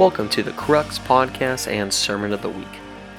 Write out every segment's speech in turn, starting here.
Welcome to the Crux Podcast and Sermon of the Week.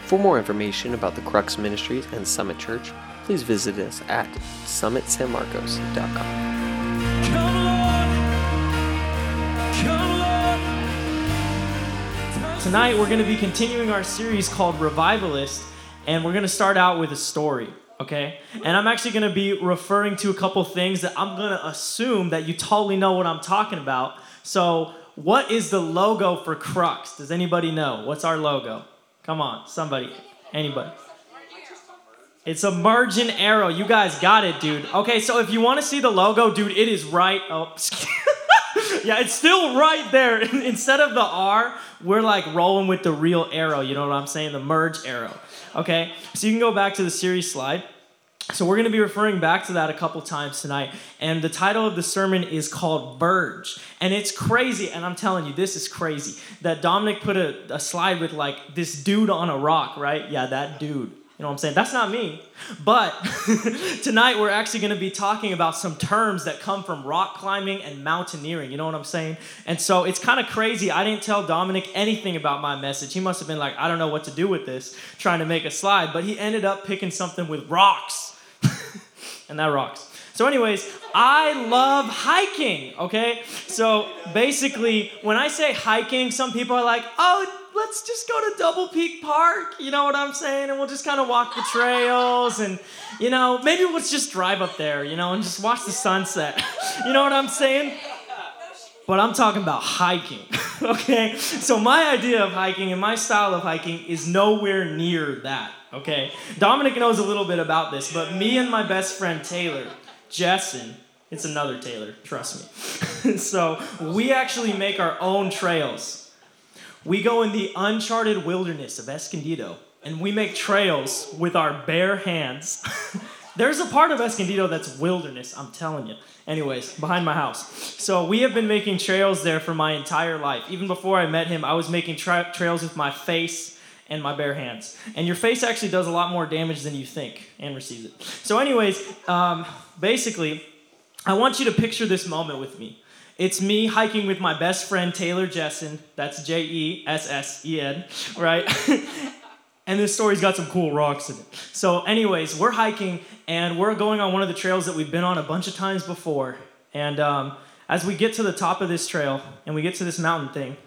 For more information about the Crux Ministries and Summit Church, please visit us at summitsanmarcos.com. Tonight, we're going to be continuing our series called Revivalist, and we're going to start out with a story, okay? And I'm actually going to be referring to a couple things that I'm going to assume that you totally know what I'm talking about. So, what is the logo for Crux? Does anybody know? What's our logo? Come on, somebody. Anybody? It's a margin arrow. You guys got it, dude. Okay, so if you want to see the logo, dude, it is right. Oh, yeah, it's still right there. Instead of the R, we're like rolling with the real arrow. You know what I'm saying? The merge arrow. Okay, so you can go back to the series slide. So we're going to be referring back to that a couple times tonight. And the title of the sermon is called Verge. And it's crazy, and I'm telling you, this is crazy. That Dominic put a, a slide with like this dude on a rock, right? Yeah, that dude. You know what I'm saying? That's not me. But tonight we're actually going to be talking about some terms that come from rock climbing and mountaineering. You know what I'm saying? And so it's kind of crazy. I didn't tell Dominic anything about my message. He must have been like, I don't know what to do with this, trying to make a slide. But he ended up picking something with rocks. And that rocks. So, anyways, I love hiking, okay? So, basically, when I say hiking, some people are like, oh, let's just go to Double Peak Park, you know what I'm saying? And we'll just kind of walk the trails and, you know, maybe let's just drive up there, you know, and just watch the sunset. you know what I'm saying? But I'm talking about hiking, okay? So, my idea of hiking and my style of hiking is nowhere near that, okay? Dominic knows a little bit about this, but me and my best friend Taylor, Jessen, it's another Taylor, trust me. so, we actually make our own trails. We go in the uncharted wilderness of Escondido and we make trails with our bare hands. There's a part of Escondido that's wilderness, I'm telling you. Anyways, behind my house. So we have been making trails there for my entire life. Even before I met him, I was making tra- trails with my face and my bare hands. And your face actually does a lot more damage than you think and receives it. So, anyways, um, basically, I want you to picture this moment with me. It's me hiking with my best friend Taylor Jessen. That's J E S S E N, right? and this story's got some cool rocks in it. So, anyways, we're hiking and we're going on one of the trails that we've been on a bunch of times before. And um, as we get to the top of this trail and we get to this mountain thing,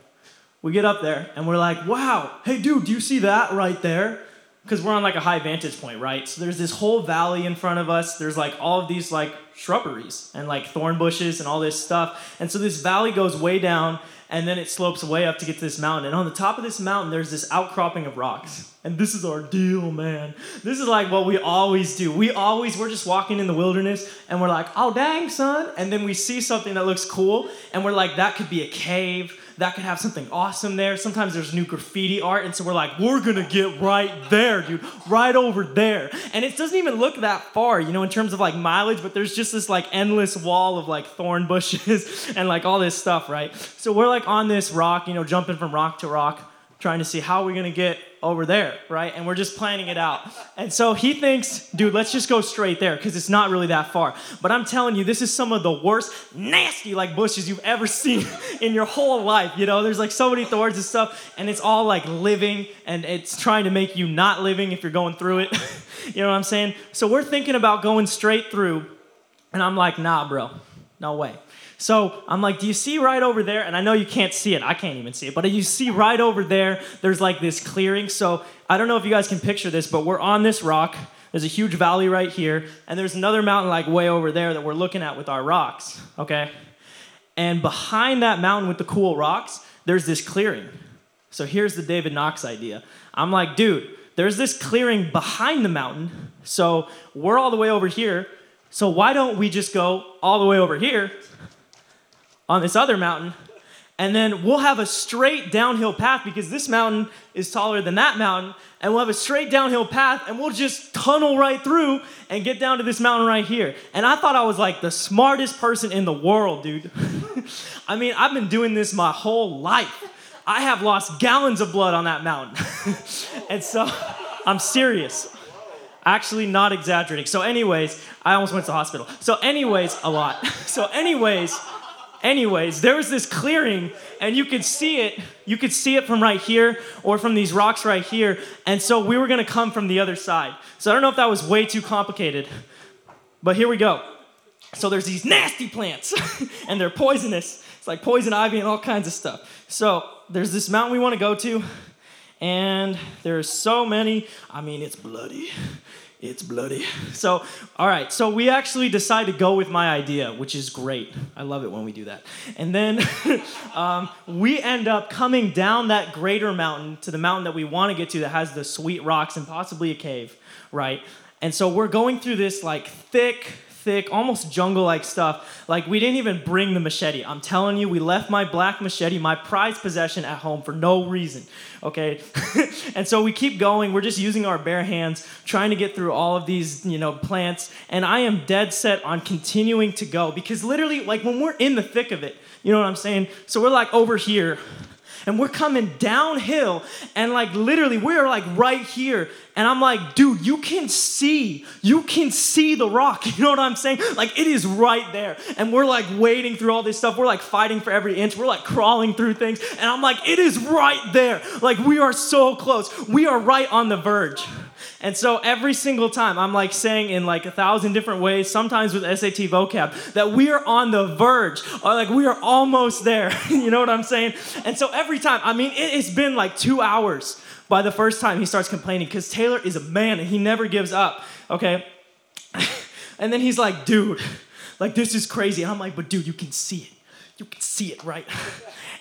we get up there and we're like, wow, hey dude, do you see that right there? Because we're on like a high vantage point, right? So there's this whole valley in front of us. There's like all of these like shrubberies and like thorn bushes and all this stuff. And so this valley goes way down and then it slopes way up to get to this mountain. And on the top of this mountain, there's this outcropping of rocks. And this is our deal, man. This is like what we always do. We always, we're just walking in the wilderness and we're like, oh, dang, son. And then we see something that looks cool and we're like, that could be a cave. That could have something awesome there. Sometimes there's new graffiti art. And so we're like, we're to get right there, dude, right over there. And it doesn't even look that far, you know, in terms of like mileage, but there's just this like endless wall of like thorn bushes and like all this stuff, right? So we're like on this rock, you know, jumping from rock to rock trying to see how we're gonna get over there, right? And we're just planning it out. And so he thinks, dude, let's just go straight there because it's not really that far. But I'm telling you, this is some of the worst, nasty like bushes you've ever seen in your whole life. You know, there's like so many thorns and stuff, and it's all like living and it's trying to make you not living if you're going through it. you know what I'm saying? So we're thinking about going straight through, and I'm like, nah, bro, no way. So I'm like, do you see right over there? And I know you can't see it. I can't even see it. But you see right over there, there's like this clearing. So I don't know if you guys can picture this, but we're on this rock. There's a huge valley right here. And there's another mountain like way over there that we're looking at with our rocks. Okay? And behind that mountain with the cool rocks, there's this clearing. So here's the David Knox idea. I'm like, dude, there's this clearing behind the mountain. So we're all the way over here. So why don't we just go all the way over here on this other mountain, and then we'll have a straight downhill path because this mountain is taller than that mountain, and we'll have a straight downhill path, and we'll just tunnel right through and get down to this mountain right here. And I thought I was like the smartest person in the world, dude. I mean, I've been doing this my whole life. I have lost gallons of blood on that mountain. and so I'm serious. Actually, not exaggerating. So, anyways, I almost went to the hospital. So, anyways, a lot. So, anyways, Anyways, there was this clearing, and you could see it. You could see it from right here or from these rocks right here. And so we were gonna come from the other side. So I don't know if that was way too complicated, but here we go. So there's these nasty plants, and they're poisonous. It's like poison ivy and all kinds of stuff. So there's this mountain we wanna go to, and there's so many. I mean, it's bloody. It's bloody. So, all right. So we actually decide to go with my idea, which is great. I love it when we do that. And then um, we end up coming down that greater mountain to the mountain that we want to get to that has the sweet rocks and possibly a cave, right? And so we're going through this like thick, thick, almost jungle like stuff. Like, we didn't even bring the machete. I'm telling you, we left my black machete, my prized possession, at home for no reason, okay? and so we keep going. We're just using our bare hands, trying to get through all of these, you know, plants. And I am dead set on continuing to go because literally, like, when we're in the thick of it, you know what I'm saying? So we're like over here and we're coming downhill and like literally we're like right here. And i'm like dude you can see you can see the rock you know what i'm saying? Like it is right there. And we're like wading through all this stuff. We're like fighting for every inch. We're like crawling through things. And i'm like it is right there. Like we are so close. We are right on the verge and so every single time I'm like saying in like a thousand different ways, sometimes with SAT vocab, that we are on the verge or like we are almost there. you know what I'm saying? And so every time, I mean, it, has been like two hours by the first time he starts complaining because Taylor is a man and he never gives up, okay? and then he's like, dude, like this is crazy. And I'm like, but dude, you can see it. You can see it, right?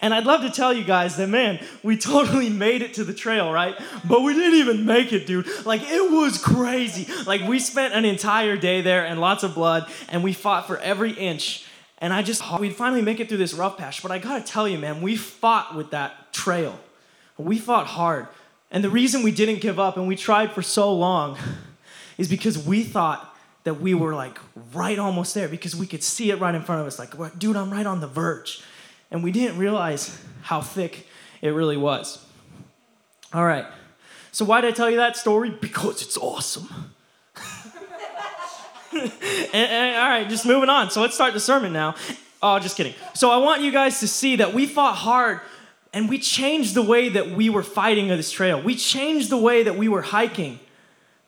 And I'd love to tell you guys that, man, we totally made it to the trail, right? But we didn't even make it, dude. Like, it was crazy. Like, we spent an entire day there and lots of blood, and we fought for every inch. And I just, we'd finally make it through this rough patch. But I gotta tell you, man, we fought with that trail. We fought hard. And the reason we didn't give up and we tried for so long is because we thought that we were like right almost there because we could see it right in front of us. Like, dude, I'm right on the verge and we didn't realize how thick it really was. All right. So, why did I tell you that story? Because it's awesome. and, and, all right, just moving on. So, let's start the sermon now. Oh, just kidding. So, I want you guys to see that we fought hard and we changed the way that we were fighting this trail. We changed the way that we were hiking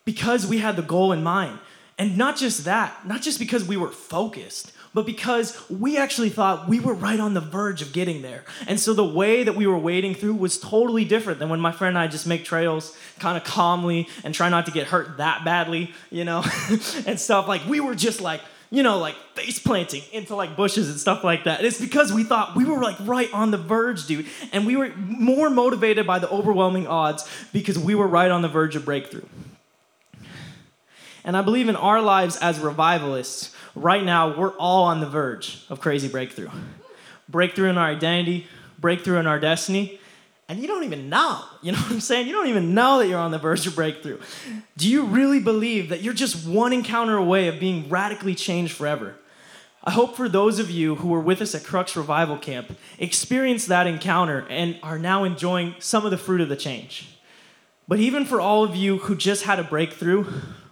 because we had the goal in mind. And not just that, not just because we were focused, but because we actually thought we were right on the verge of getting there. And so the way that we were wading through was totally different than when my friend and I just make trails kind of calmly and try not to get hurt that badly, you know, and stuff. Like we were just like, you know, like face planting into like bushes and stuff like that. And It's because we thought we were like right on the verge, dude. And we were more motivated by the overwhelming odds because we were right on the verge of breakthrough. And I believe in our lives as revivalists, right now, we're all on the verge of crazy breakthrough. Breakthrough in our identity, breakthrough in our destiny, and you don't even know. You know what I'm saying? You don't even know that you're on the verge of breakthrough. Do you really believe that you're just one encounter away of being radically changed forever? I hope for those of you who were with us at Crux Revival Camp experienced that encounter and are now enjoying some of the fruit of the change. But even for all of you who just had a breakthrough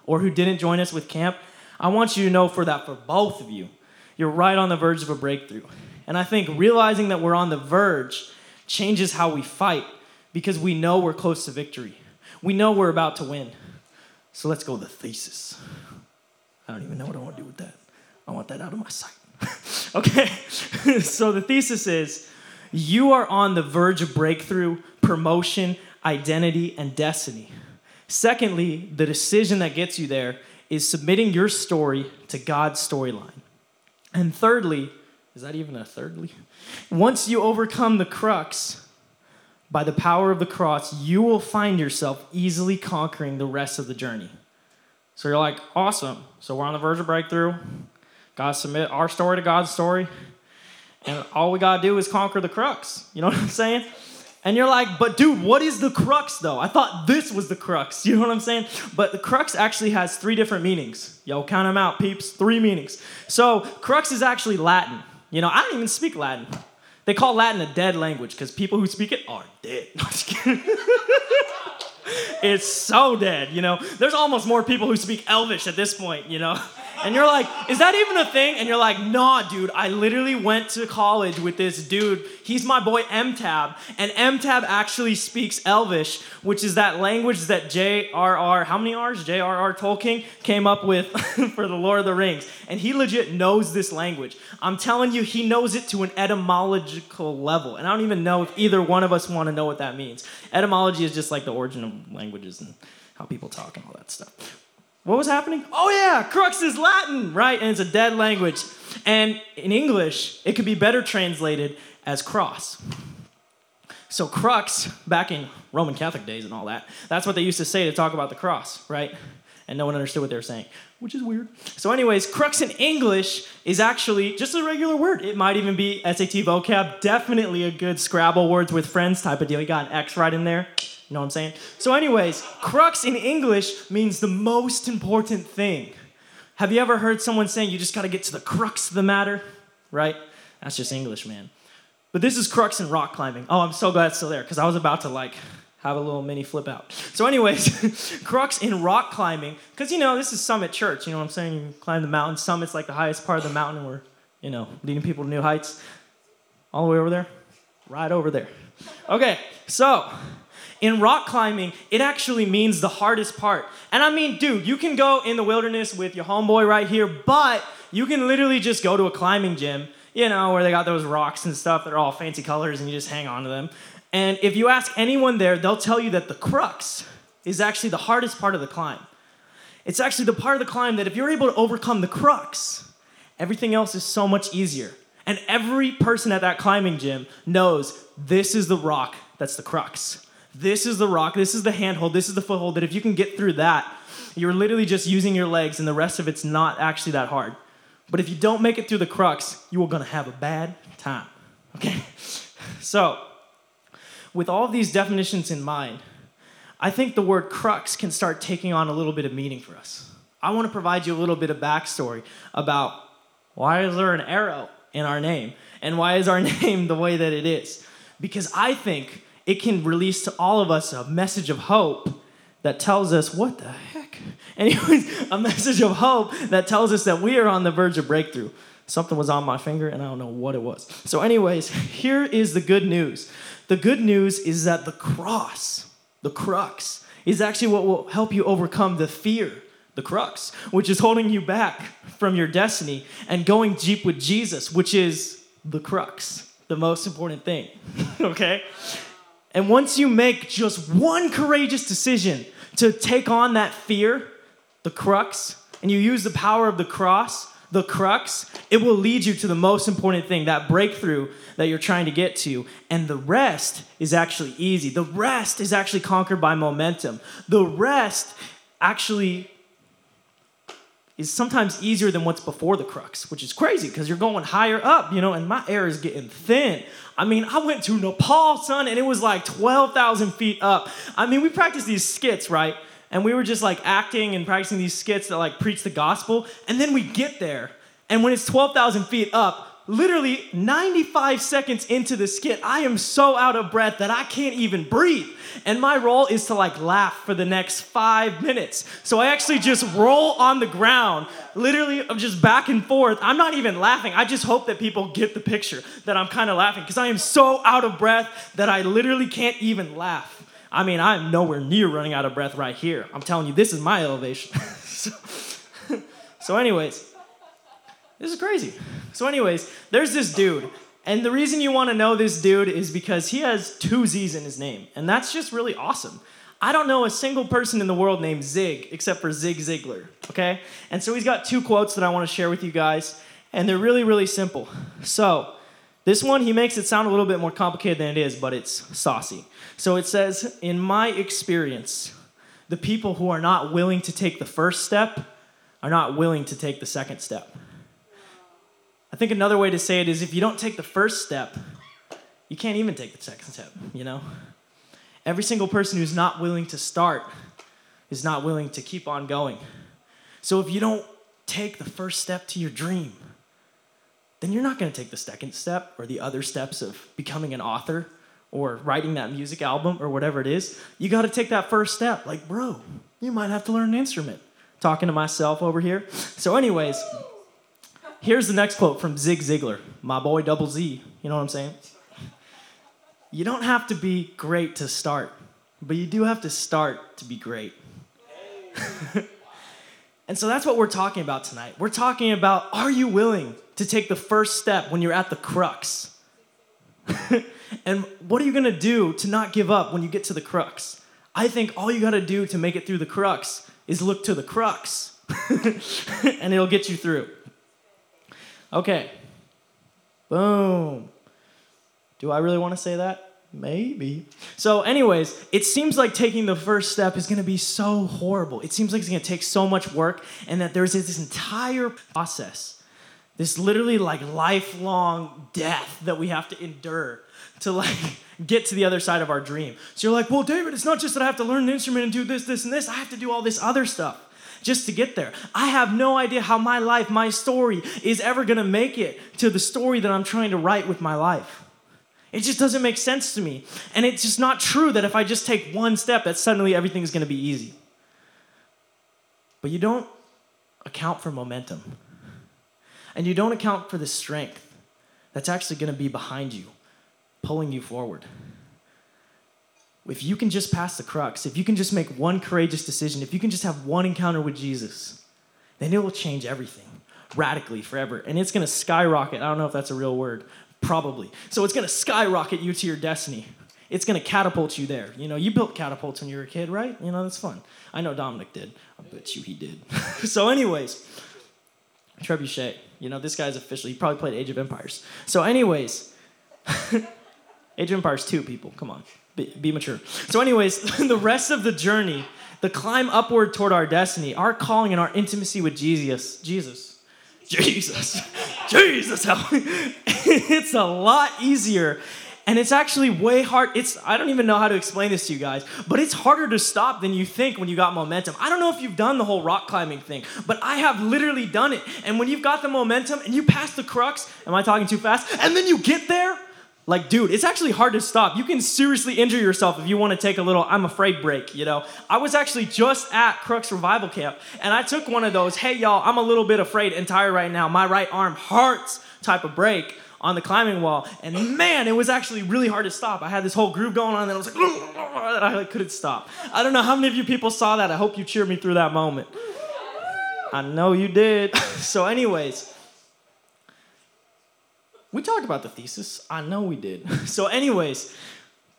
or who didn't join us with camp, I want you to know for that for both of you, you're right on the verge of a breakthrough. And I think realizing that we're on the verge changes how we fight because we know we're close to victory. We know we're about to win. So let's go to the thesis. I don't even know what I want to do with that. I want that out of my sight. okay, so the thesis is you are on the verge of breakthrough, promotion, identity, and destiny. Secondly, the decision that gets you there is submitting your story to God's storyline. And thirdly, is that even a thirdly? Once you overcome the crux by the power of the cross, you will find yourself easily conquering the rest of the journey. So you're like, awesome. So we're on the verge of breakthrough. God submit our story to God's story. And all we got to do is conquer the crux. You know what I'm saying? And you're like, but dude, what is the crux though? I thought this was the crux. You know what I'm saying? But the crux actually has three different meanings. Yo, count them out, peeps. Three meanings. So, crux is actually Latin. You know, I don't even speak Latin. They call Latin a dead language because people who speak it are dead. No, it's so dead, you know. There's almost more people who speak Elvish at this point, you know. And you're like, is that even a thing? And you're like, nah, dude, I literally went to college with this dude. He's my boy MTab. And MTab actually speaks Elvish, which is that language that J.R.R., how many R's? J.R.R. Tolkien came up with for the Lord of the Rings. And he legit knows this language. I'm telling you, he knows it to an etymological level. And I don't even know if either one of us want to know what that means. Etymology is just like the origin of languages and how people talk and all that stuff. What was happening? Oh yeah, crux is Latin, right? And it's a dead language. And in English, it could be better translated as cross. So crux, back in Roman Catholic days and all that, that's what they used to say to talk about the cross, right? And no one understood what they were saying, which is weird. So, anyways, crux in English is actually just a regular word. It might even be SAT vocab, definitely a good Scrabble words with friends type of deal. You got an X right in there. You know what I'm saying? So, anyways, crux in English means the most important thing. Have you ever heard someone saying you just got to get to the crux of the matter? Right? That's just English, man. But this is crux in rock climbing. Oh, I'm so glad it's still there because I was about to like have a little mini flip out. So, anyways, crux in rock climbing, because you know, this is Summit Church. You know what I'm saying? You climb the mountain. Summit's like the highest part of the mountain, we're, you know, leading people to new heights. All the way over there? Right over there. Okay, so in rock climbing, it actually means the hardest part. And I mean, dude, you can go in the wilderness with your homeboy right here, but you can literally just go to a climbing gym, you know, where they got those rocks and stuff that are all fancy colors and you just hang on to them. And if you ask anyone there, they'll tell you that the crux is actually the hardest part of the climb. It's actually the part of the climb that if you're able to overcome the crux, everything else is so much easier. And every person at that climbing gym knows this is the rock that's the crux. This is the rock, this is the handhold, this is the foothold that if you can get through that, you're literally just using your legs and the rest of it's not actually that hard. But if you don't make it through the crux, you are gonna have a bad time. Okay? So, with all of these definitions in mind, I think the word crux can start taking on a little bit of meaning for us. I want to provide you a little bit of backstory about why is there an arrow in our name and why is our name the way that it is. Because I think it can release to all of us a message of hope that tells us what the heck. Anyways, a message of hope that tells us that we are on the verge of breakthrough. Something was on my finger and I don't know what it was. So, anyways, here is the good news. The good news is that the cross, the crux, is actually what will help you overcome the fear, the crux, which is holding you back from your destiny and going deep with Jesus, which is the crux, the most important thing. okay? And once you make just one courageous decision to take on that fear, the crux, and you use the power of the cross, the crux, it will lead you to the most important thing, that breakthrough that you're trying to get to. And the rest is actually easy. The rest is actually conquered by momentum. The rest actually is sometimes easier than what's before the crux, which is crazy because you're going higher up, you know, and my air is getting thin. I mean, I went to Nepal, son, and it was like 12,000 feet up. I mean, we practiced these skits, right? And we were just like acting and practicing these skits that like preach the gospel. And then we get there, and when it's 12,000 feet up, literally 95 seconds into the skit, I am so out of breath that I can't even breathe. And my role is to like laugh for the next five minutes. So I actually just roll on the ground, literally, I'm just back and forth. I'm not even laughing. I just hope that people get the picture that I'm kind of laughing because I am so out of breath that I literally can't even laugh. I mean, I'm nowhere near running out of breath right here. I'm telling you, this is my elevation. so, so, anyways, this is crazy. So, anyways, there's this dude. And the reason you want to know this dude is because he has two Z's in his name. And that's just really awesome. I don't know a single person in the world named Zig except for Zig Ziglar, okay? And so he's got two quotes that I want to share with you guys. And they're really, really simple. So, this one, he makes it sound a little bit more complicated than it is, but it's saucy. So it says, In my experience, the people who are not willing to take the first step are not willing to take the second step. I think another way to say it is if you don't take the first step, you can't even take the second step, you know? Every single person who's not willing to start is not willing to keep on going. So if you don't take the first step to your dream, then you're not going to take the second step or the other steps of becoming an author or writing that music album or whatever it is. You got to take that first step. Like, bro, you might have to learn an instrument talking to myself over here. So, anyways, here's the next quote from Zig Ziglar, my boy Double Z. You know what I'm saying? You don't have to be great to start, but you do have to start to be great. and so that's what we're talking about tonight. We're talking about are you willing to take the first step when you're at the crux? and what are you gonna do to not give up when you get to the crux? I think all you gotta do to make it through the crux is look to the crux, and it'll get you through. Okay. Boom. Do I really wanna say that? Maybe. So, anyways, it seems like taking the first step is gonna be so horrible. It seems like it's gonna take so much work, and that there's this entire process, this literally like lifelong death that we have to endure to like get to the other side of our dream. So you're like, well, David, it's not just that I have to learn an instrument and do this, this, and this. I have to do all this other stuff just to get there. I have no idea how my life, my story, is ever gonna make it to the story that I'm trying to write with my life. It just doesn't make sense to me. And it's just not true that if I just take one step, that suddenly everything's gonna be easy. But you don't account for momentum. And you don't account for the strength that's actually gonna be behind you, pulling you forward. If you can just pass the crux, if you can just make one courageous decision, if you can just have one encounter with Jesus, then it will change everything radically forever. And it's gonna skyrocket. I don't know if that's a real word, probably. So it's gonna skyrocket you to your destiny. It's gonna catapult you there. You know, you built catapults when you were a kid, right? You know, that's fun. I know Dominic did. I bet you he did. so, anyways, Trebuchet. You know, this guy's official. He probably played Age of Empires. So, anyways, Empires 2, people, come on, be, be mature. So, anyways, the rest of the journey, the climb upward toward our destiny, our calling and our intimacy with Jesus, Jesus, Jesus, Jesus, it's a lot easier. And it's actually way hard. It's I don't even know how to explain this to you guys, but it's harder to stop than you think when you got momentum. I don't know if you've done the whole rock climbing thing, but I have literally done it. And when you've got the momentum and you pass the crux, am I talking too fast? And then you get there, like, dude, it's actually hard to stop. You can seriously injure yourself if you want to take a little I'm afraid break, you know? I was actually just at Crux Revival Camp and I took one of those, hey, y'all, I'm a little bit afraid and tired right now. My right arm hurts type of break on the climbing wall. And man, it was actually really hard to stop. I had this whole groove going on and I was like, I like, couldn't stop. I don't know how many of you people saw that. I hope you cheered me through that moment. I know you did. so, anyways, we talked about the thesis. I know we did. So, anyways,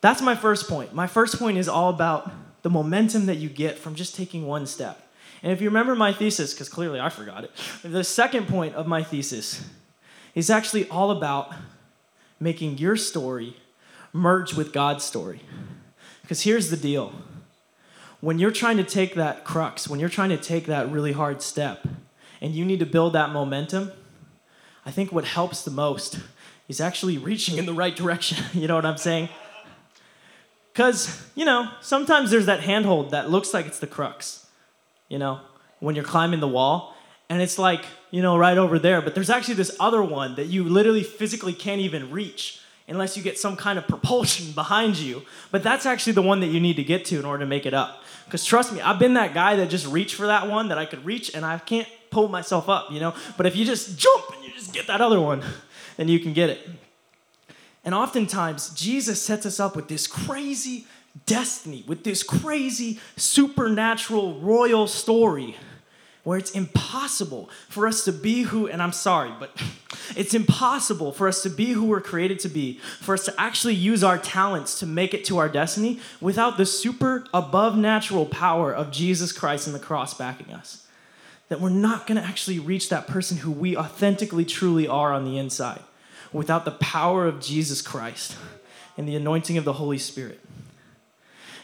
that's my first point. My first point is all about the momentum that you get from just taking one step. And if you remember my thesis, because clearly I forgot it, the second point of my thesis is actually all about making your story merge with God's story. Because here's the deal when you're trying to take that crux, when you're trying to take that really hard step, and you need to build that momentum, I think what helps the most is actually reaching in the right direction. you know what I'm saying? Because, you know, sometimes there's that handhold that looks like it's the crux, you know, when you're climbing the wall, and it's like, you know, right over there, but there's actually this other one that you literally physically can't even reach unless you get some kind of propulsion behind you. But that's actually the one that you need to get to in order to make it up. Because trust me, I've been that guy that just reached for that one that I could reach and I can't pull myself up, you know? But if you just jump and you just get that other one, then you can get it. And oftentimes, Jesus sets us up with this crazy destiny, with this crazy supernatural royal story where it's impossible for us to be who, and I'm sorry, but it's impossible for us to be who we're created to be, for us to actually use our talents to make it to our destiny without the super above natural power of Jesus Christ and the cross backing us. That we're not gonna actually reach that person who we authentically truly are on the inside without the power of Jesus Christ and the anointing of the Holy Spirit.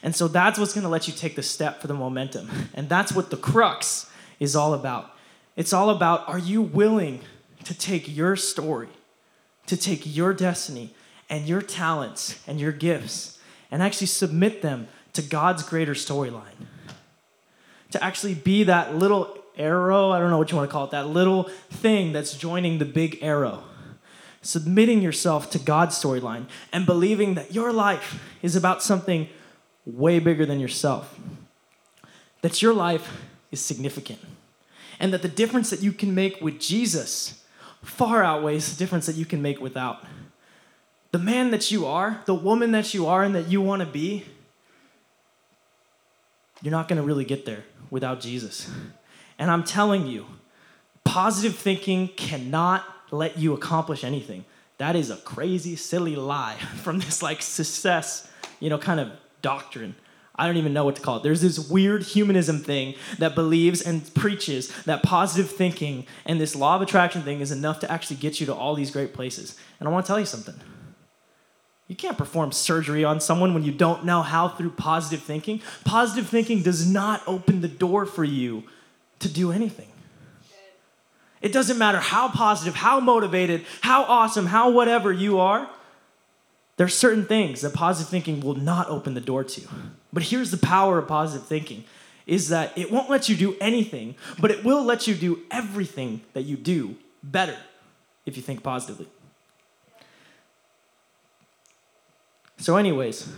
And so that's what's gonna let you take the step for the momentum. And that's what the crux is all about. It's all about are you willing to take your story, to take your destiny and your talents and your gifts and actually submit them to God's greater storyline? To actually be that little arrow, I don't know what you want to call it, that little thing that's joining the big arrow. Submitting yourself to God's storyline and believing that your life is about something way bigger than yourself. That your life is significant and that the difference that you can make with Jesus far outweighs the difference that you can make without. The man that you are, the woman that you are, and that you want to be, you're not going to really get there without Jesus. And I'm telling you, positive thinking cannot let you accomplish anything. That is a crazy, silly lie from this like success, you know, kind of doctrine. I don't even know what to call it. There's this weird humanism thing that believes and preaches that positive thinking and this law of attraction thing is enough to actually get you to all these great places. And I want to tell you something. You can't perform surgery on someone when you don't know how through positive thinking. Positive thinking does not open the door for you to do anything. It doesn't matter how positive, how motivated, how awesome, how whatever you are. There's certain things that positive thinking will not open the door to. But here's the power of positive thinking is that it won't let you do anything, but it will let you do everything that you do better if you think positively. So, anyways,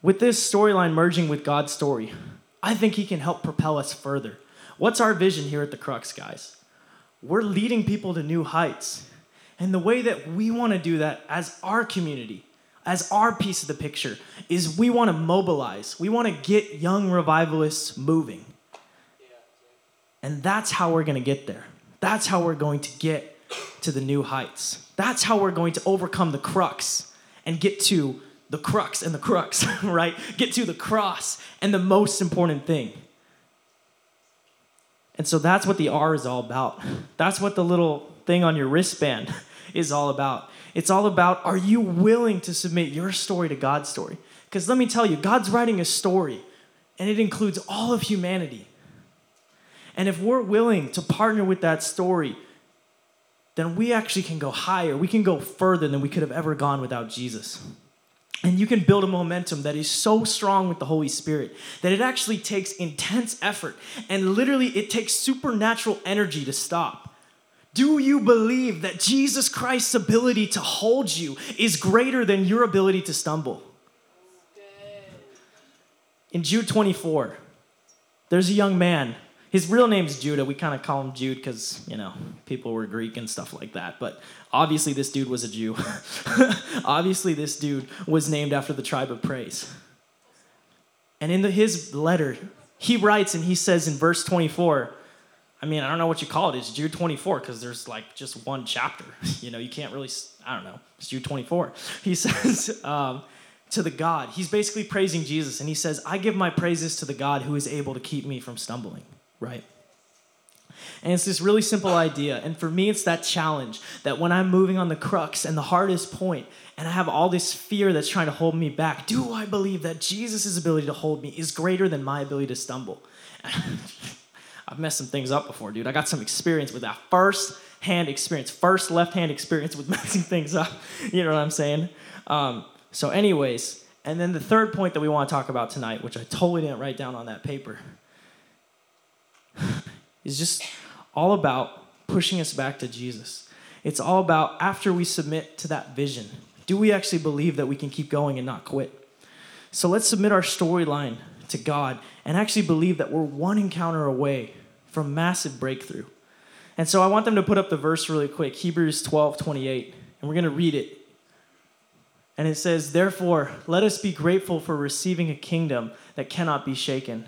with this storyline merging with God's story, I think He can help propel us further. What's our vision here at the Crux, guys? We're leading people to new heights. And the way that we want to do that as our community, as our piece of the picture, is we want to mobilize. We want to get young revivalists moving. And that's how we're going to get there. That's how we're going to get to the new heights. That's how we're going to overcome the crux and get to the crux and the crux, right? Get to the cross and the most important thing. And so that's what the R is all about. That's what the little thing on your wristband is all about. It's all about are you willing to submit your story to God's story? Because let me tell you, God's writing a story, and it includes all of humanity. And if we're willing to partner with that story, then we actually can go higher. We can go further than we could have ever gone without Jesus. And you can build a momentum that is so strong with the Holy Spirit that it actually takes intense effort and literally it takes supernatural energy to stop. Do you believe that Jesus Christ's ability to hold you is greater than your ability to stumble? In Jude 24, there's a young man. His real name's Judah. We kind of call him Jude because, you know, people were Greek and stuff like that. But obviously, this dude was a Jew. obviously, this dude was named after the tribe of praise. And in the, his letter, he writes and he says in verse 24, I mean, I don't know what you call it. It's Jude 24 because there's like just one chapter. You know, you can't really, I don't know. It's Jude 24. He says um, to the God, he's basically praising Jesus and he says, I give my praises to the God who is able to keep me from stumbling, right? And it's this really simple idea. And for me, it's that challenge that when I'm moving on the crux and the hardest point, and I have all this fear that's trying to hold me back, do I believe that Jesus' ability to hold me is greater than my ability to stumble? I've messed some things up before, dude. I got some experience with that first hand experience, first left hand experience with messing things up. You know what I'm saying? Um, so, anyways, and then the third point that we want to talk about tonight, which I totally didn't write down on that paper, is just all about pushing us back to Jesus. It's all about after we submit to that vision, do we actually believe that we can keep going and not quit? So let's submit our storyline to God and actually believe that we're one encounter away from massive breakthrough. And so I want them to put up the verse really quick Hebrews 12 28, and we're going to read it. And it says, Therefore, let us be grateful for receiving a kingdom that cannot be shaken.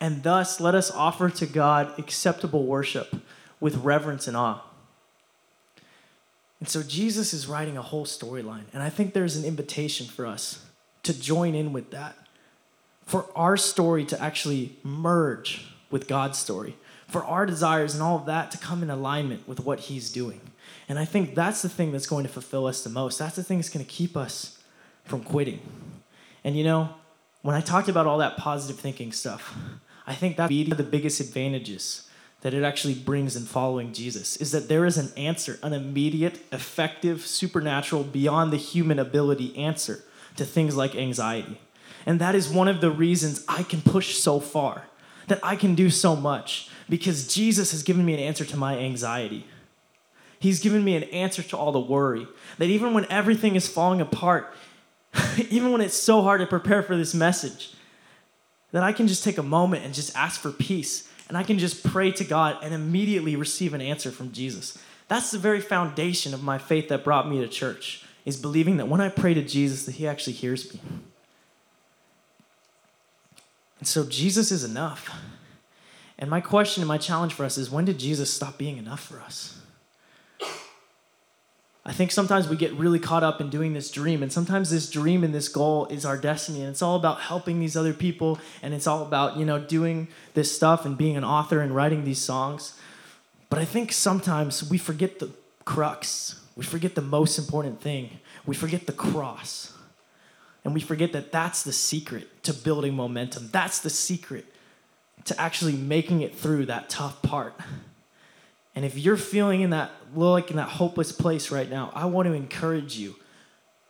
And thus, let us offer to God acceptable worship with reverence and awe. And so, Jesus is writing a whole storyline. And I think there's an invitation for us to join in with that, for our story to actually merge with God's story, for our desires and all of that to come in alignment with what He's doing. And I think that's the thing that's going to fulfill us the most. That's the thing that's going to keep us from quitting. And you know, when I talked about all that positive thinking stuff, I think that's one of the biggest advantages that it actually brings in following Jesus is that there is an answer, an immediate, effective, supernatural, beyond the human ability answer to things like anxiety. And that is one of the reasons I can push so far, that I can do so much, because Jesus has given me an answer to my anxiety. He's given me an answer to all the worry. That even when everything is falling apart, even when it's so hard to prepare for this message, that I can just take a moment and just ask for peace and I can just pray to God and immediately receive an answer from Jesus. That's the very foundation of my faith that brought me to church, is believing that when I pray to Jesus, that He actually hears me. And so Jesus is enough. And my question and my challenge for us is when did Jesus stop being enough for us? I think sometimes we get really caught up in doing this dream, and sometimes this dream and this goal is our destiny, and it's all about helping these other people, and it's all about, you know, doing this stuff and being an author and writing these songs. But I think sometimes we forget the crux. We forget the most important thing. We forget the cross. And we forget that that's the secret to building momentum. That's the secret to actually making it through that tough part. And if you're feeling in that like in that hopeless place right now, I want to encourage you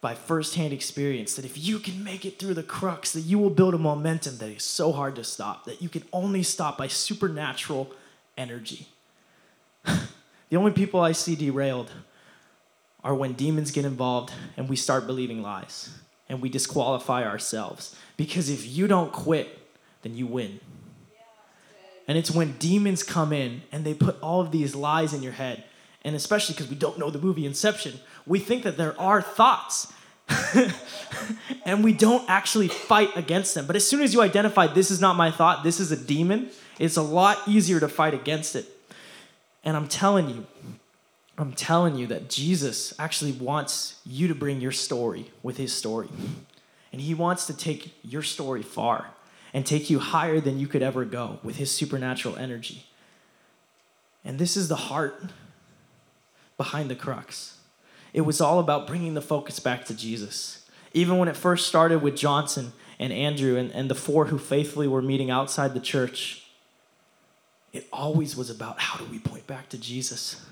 by firsthand experience that if you can make it through the crux, that you will build a momentum that is so hard to stop, that you can only stop by supernatural energy. the only people I see derailed are when demons get involved and we start believing lies and we disqualify ourselves. Because if you don't quit, then you win. And it's when demons come in and they put all of these lies in your head. And especially because we don't know the movie Inception, we think that there are thoughts. and we don't actually fight against them. But as soon as you identify this is not my thought, this is a demon, it's a lot easier to fight against it. And I'm telling you, I'm telling you that Jesus actually wants you to bring your story with his story. And he wants to take your story far and take you higher than you could ever go with his supernatural energy. And this is the heart behind the crux. It was all about bringing the focus back to Jesus. Even when it first started with Johnson and Andrew and, and the four who faithfully were meeting outside the church, it always was about how do we point back to Jesus?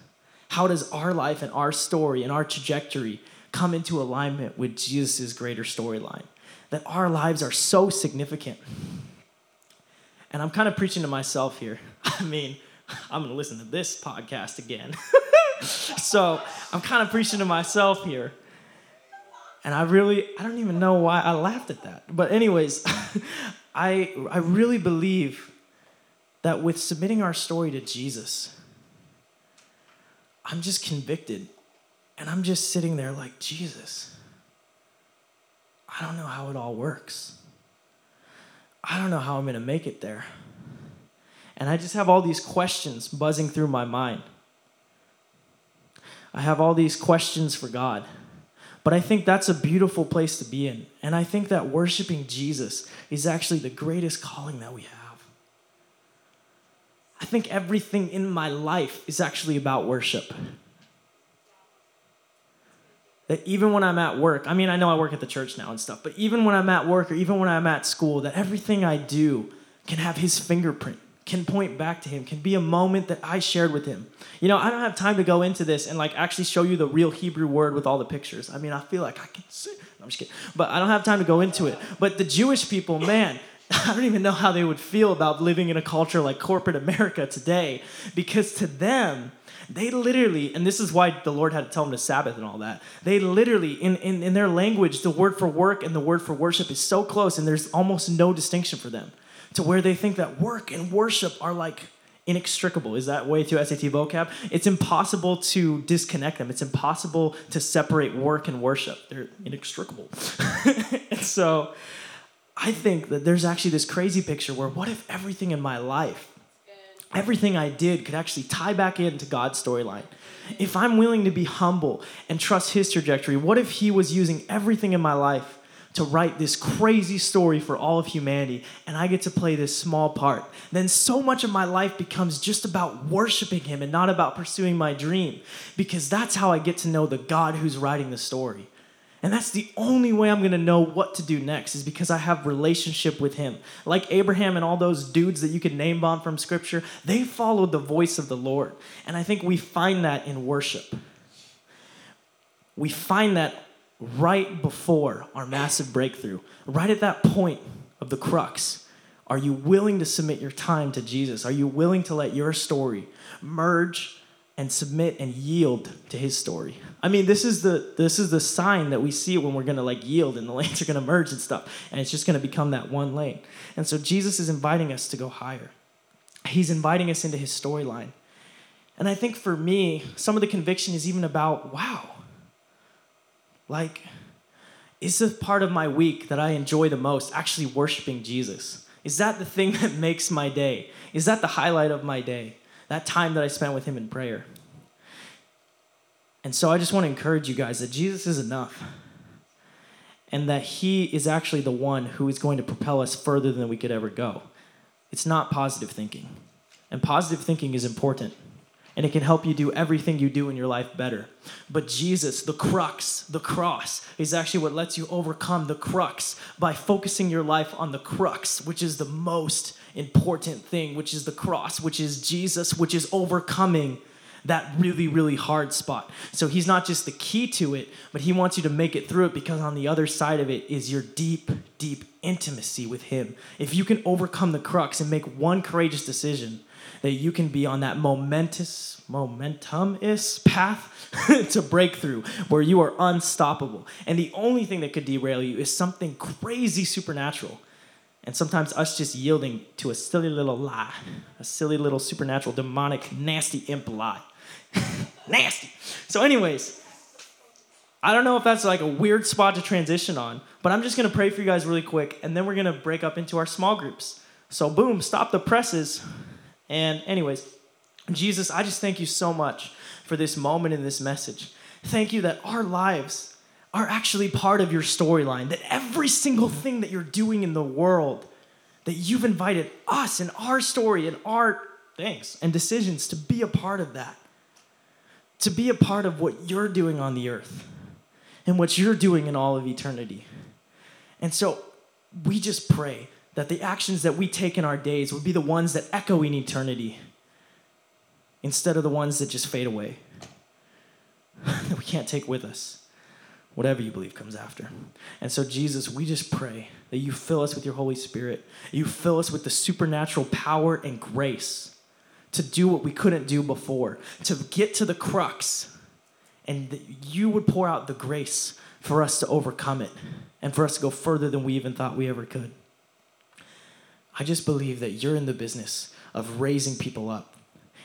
How does our life and our story and our trajectory come into alignment with Jesus' greater storyline? That our lives are so significant. And I'm kind of preaching to myself here. I mean, I'm going to listen to this podcast again. so I'm kind of preaching to myself here. And I really, I don't even know why I laughed at that. But, anyways, I, I really believe that with submitting our story to Jesus, I'm just convicted. And I'm just sitting there like, Jesus, I don't know how it all works. I don't know how I'm going to make it there. And I just have all these questions buzzing through my mind. I have all these questions for God. But I think that's a beautiful place to be in. And I think that worshiping Jesus is actually the greatest calling that we have. I think everything in my life is actually about worship. That even when I'm at work, I mean, I know I work at the church now and stuff, but even when I'm at work or even when I'm at school, that everything I do can have his fingerprint, can point back to him, can be a moment that I shared with him. You know, I don't have time to go into this and like actually show you the real Hebrew word with all the pictures. I mean, I feel like I can see. I'm just kidding. But I don't have time to go into it. But the Jewish people, man, I don't even know how they would feel about living in a culture like corporate America today because to them, they literally, and this is why the Lord had to tell them to Sabbath and all that, they literally, in, in, in their language, the word for work and the word for worship is so close, and there's almost no distinction for them to where they think that work and worship are like inextricable. Is that way to SAT vocab? It's impossible to disconnect them. It's impossible to separate work and worship. They're inextricable. and so I think that there's actually this crazy picture where what if everything in my life, everything I did could actually tie back into God's storyline? If I'm willing to be humble and trust His trajectory, what if He was using everything in my life to write this crazy story for all of humanity and I get to play this small part? Then so much of my life becomes just about worshiping Him and not about pursuing my dream because that's how I get to know the God who's writing the story. And that's the only way I'm going to know what to do next is because I have relationship with him. Like Abraham and all those dudes that you could name bomb from scripture, they followed the voice of the Lord. And I think we find that in worship. We find that right before our massive breakthrough, right at that point of the crux. Are you willing to submit your time to Jesus? Are you willing to let your story merge and submit and yield to his story. I mean, this is the this is the sign that we see when we're gonna like yield and the lanes are gonna merge and stuff, and it's just gonna become that one lane. And so Jesus is inviting us to go higher. he's inviting us into his storyline. And I think for me, some of the conviction is even about wow, like, is the part of my week that I enjoy the most actually worshiping Jesus? Is that the thing that makes my day? Is that the highlight of my day? That time that I spent with him in prayer? And so I just want to encourage you guys that Jesus is enough and that he is actually the one who is going to propel us further than we could ever go. It's not positive thinking. And positive thinking is important. And it can help you do everything you do in your life better. But Jesus, the crux, the cross, is actually what lets you overcome the crux by focusing your life on the crux, which is the most important thing, which is the cross, which is Jesus, which is overcoming that really, really hard spot. So he's not just the key to it, but he wants you to make it through it because on the other side of it is your deep, deep intimacy with him. If you can overcome the crux and make one courageous decision, that you can be on that momentous, momentumous path to breakthrough where you are unstoppable. And the only thing that could derail you is something crazy supernatural. And sometimes us just yielding to a silly little lie, a silly little supernatural, demonic, nasty imp lie. nasty. So, anyways, I don't know if that's like a weird spot to transition on, but I'm just gonna pray for you guys really quick, and then we're gonna break up into our small groups. So, boom, stop the presses. And, anyways, Jesus, I just thank you so much for this moment in this message. Thank you that our lives are actually part of your storyline, that every single thing that you're doing in the world, that you've invited us and our story and our things and decisions to be a part of that, to be a part of what you're doing on the earth and what you're doing in all of eternity. And so we just pray that the actions that we take in our days would be the ones that echo in eternity instead of the ones that just fade away, that we can't take with us. Whatever you believe comes after. And so, Jesus, we just pray that you fill us with your Holy Spirit. You fill us with the supernatural power and grace to do what we couldn't do before, to get to the crux, and that you would pour out the grace for us to overcome it and for us to go further than we even thought we ever could. I just believe that you're in the business of raising people up.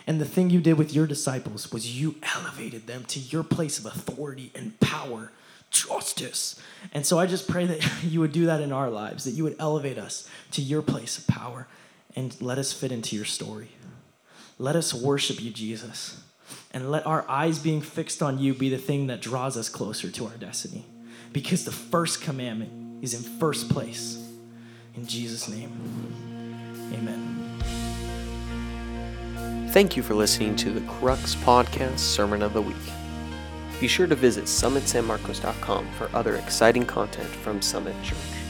And the thing you did with your disciples was you elevated them to your place of authority and power, justice. And so I just pray that you would do that in our lives, that you would elevate us to your place of power and let us fit into your story. Let us worship you, Jesus. And let our eyes being fixed on you be the thing that draws us closer to our destiny. Because the first commandment is in first place. In Jesus' name, amen. Thank you for listening to the Crux Podcast Sermon of the Week. Be sure to visit summitsanmarcos.com for other exciting content from Summit Church.